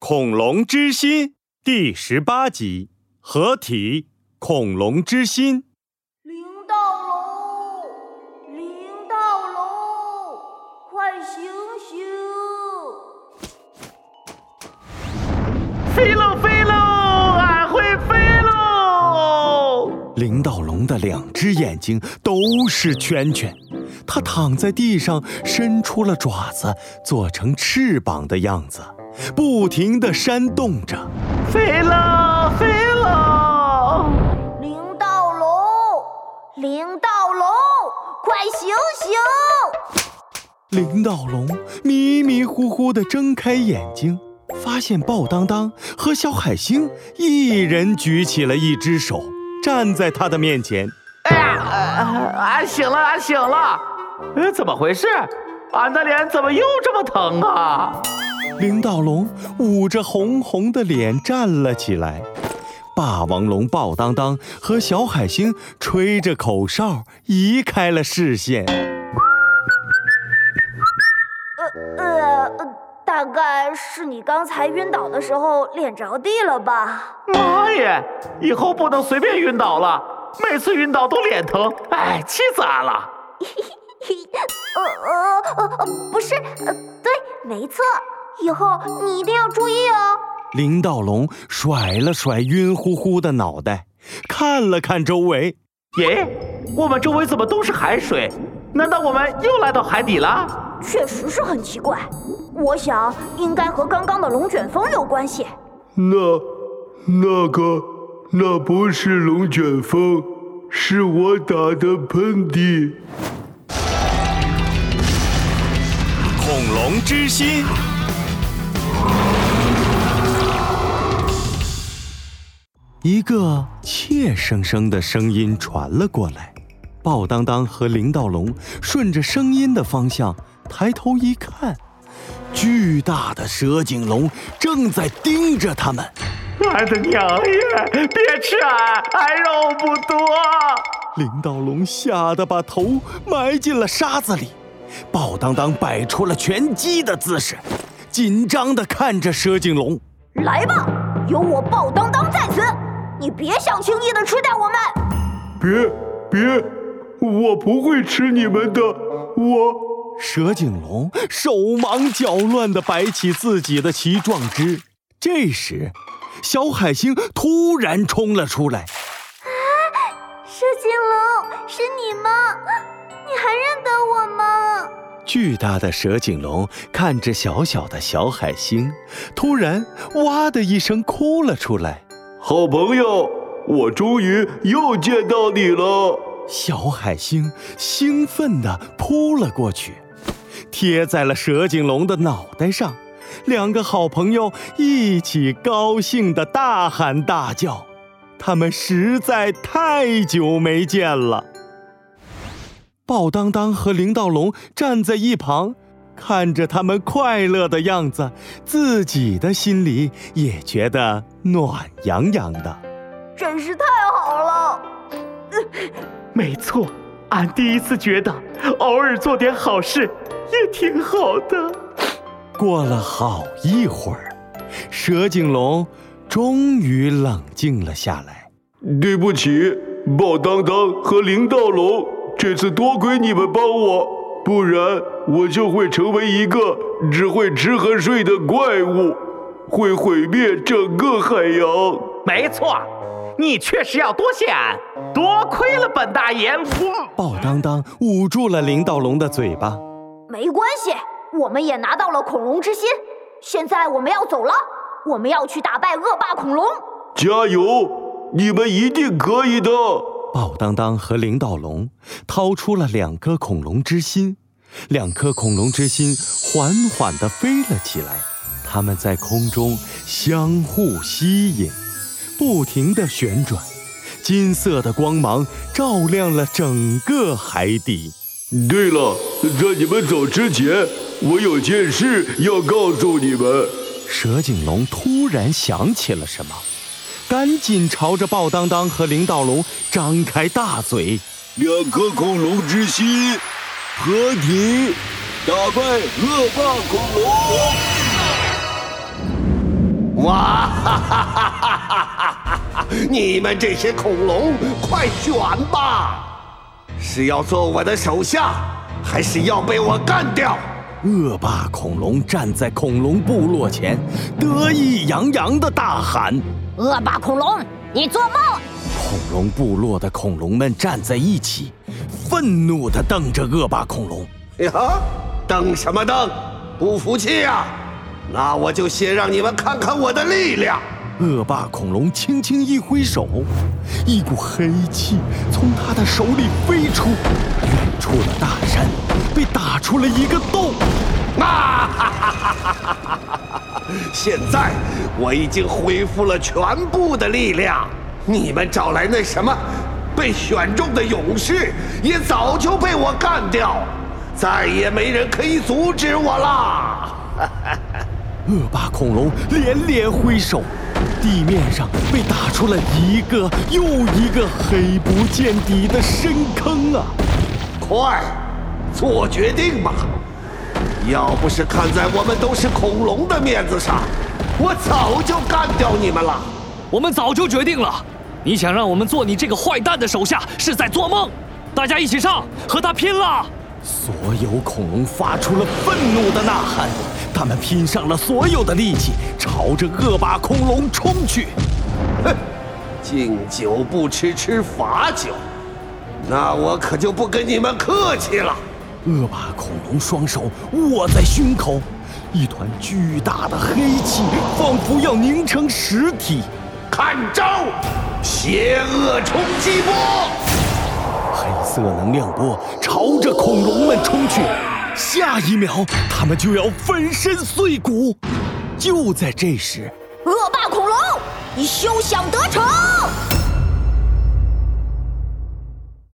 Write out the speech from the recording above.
恐龙之心第十八集合体，恐龙之心。林道龙，林道龙，快醒醒！飞喽飞喽，俺会飞喽！林道龙的两只眼睛都是圈圈，它躺在地上，伸出了爪子，做成翅膀的样子。不停地扇动着，飞了，飞了！林道龙，林道龙，快醒醒！林道龙迷迷糊糊地睁开眼睛，发现鲍当当和小海星一人举起了一只手，站在他的面前。哎呀，俺醒了，俺醒了！呃，怎么回事？俺的脸怎么又这么疼啊？林道龙捂着红红的脸站了起来，霸王龙鲍当当和小海星吹着口哨移开了视线。呃呃，大概是你刚才晕倒的时候脸着地了吧？妈耶！以后不能随便晕倒了，每次晕倒都脸疼，哎，气死俺了！呃呃呃，不是，呃，对，没错。以后你一定要注意哦！林道龙甩了甩晕乎乎的脑袋，看了看周围，耶，我们周围怎么都是海水？难道我们又来到海底了？确实是很奇怪。我想应该和刚刚的龙卷风有关系。那，那个，那不是龙卷风，是我打的喷嚏。恐龙之心。一个怯生生的声音传了过来，鲍当当和林道龙顺着声音的方向抬头一看，巨大的蛇颈龙正在盯着他们。俺的娘耶！别吃俺，俺肉不多。林道龙吓得把头埋进了沙子里，鲍当当摆出了拳击的姿势，紧张地看着蛇颈龙。来吧，有我鲍当当在此。你别想轻易的吃掉我们！别别，我不会吃你们的。我蛇颈龙手忙脚乱地摆起自己的鳍状肢。这时，小海星突然冲了出来。啊，蛇颈龙，是你吗？你还认得我吗？巨大的蛇颈龙看着小小的小海星，突然哇的一声哭了出来。好朋友，我终于又见到你了！小海星兴奋地扑了过去，贴在了蛇颈龙的脑袋上。两个好朋友一起高兴地大喊大叫，他们实在太久没见了。鲍当当和林道龙站在一旁。看着他们快乐的样子，自己的心里也觉得暖洋洋的，真是太好了。没错，俺第一次觉得偶尔做点好事也挺好的。过了好一会儿，蛇颈龙终于冷静了下来。对不起，鲍当当和林道龙，这次多亏你们帮我。不然我就会成为一个只会吃和睡的怪物，会毁灭整个海洋。没错，你确实要多谢俺，多亏了本大爷。鲍当当捂住了林道龙的嘴巴。没关系，我们也拿到了恐龙之心。现在我们要走了，我们要去打败恶霸恐龙。加油，你们一定可以的。鲍当当和林道龙掏出了两颗恐龙之心，两颗恐龙之心缓缓地飞了起来，它们在空中相互吸引，不停地旋转，金色的光芒照亮了整个海底。对了，在你们走之前，我有件事要告诉你们。蛇颈龙突然想起了什么。赶紧朝着鲍当当和林道龙张开大嘴，两颗恐龙之心合体，打败恶霸恐龙。哇哈哈哈哈哈哈！你们这些恐龙，快选吧！是要做我的手下，还是要被我干掉？恶霸恐龙站在恐龙部落前，得意洋洋地大喊：“恶霸恐龙，你做梦！”恐龙部落的恐龙们站在一起，愤怒地瞪着恶霸恐龙。呀，瞪什么瞪？不服气呀？那我就先让你们看看我的力量！恶霸恐龙轻轻一挥手，一股黑气从他的手里飞出，远处的大山被打出了一个洞。啊！哈哈哈哈哈！现在我已经恢复了全部的力量，你们找来那什么被选中的勇士，也早就被我干掉，再也没人可以阻止我了。恶霸恐龙连连挥手，地面上被打出了一个又一个黑不见底的深坑啊！快，做决定吧！要不是看在我们都是恐龙的面子上，我早就干掉你们了。我们早就决定了，你想让我们做你这个坏蛋的手下，是在做梦。大家一起上，和他拼了！所有恐龙发出了愤怒的呐喊。他们拼上了所有的力气，朝着恶霸恐龙冲去。哼，敬酒不吃吃罚酒，那我可就不跟你们客气了。恶霸恐龙双手握在胸口，一团巨大的黑气仿佛要凝成实体。看招！邪恶冲击波！黑色能量波朝着恐龙们冲去。下一秒，他们就要粉身碎骨。就在这时，恶霸恐龙，你休想得逞！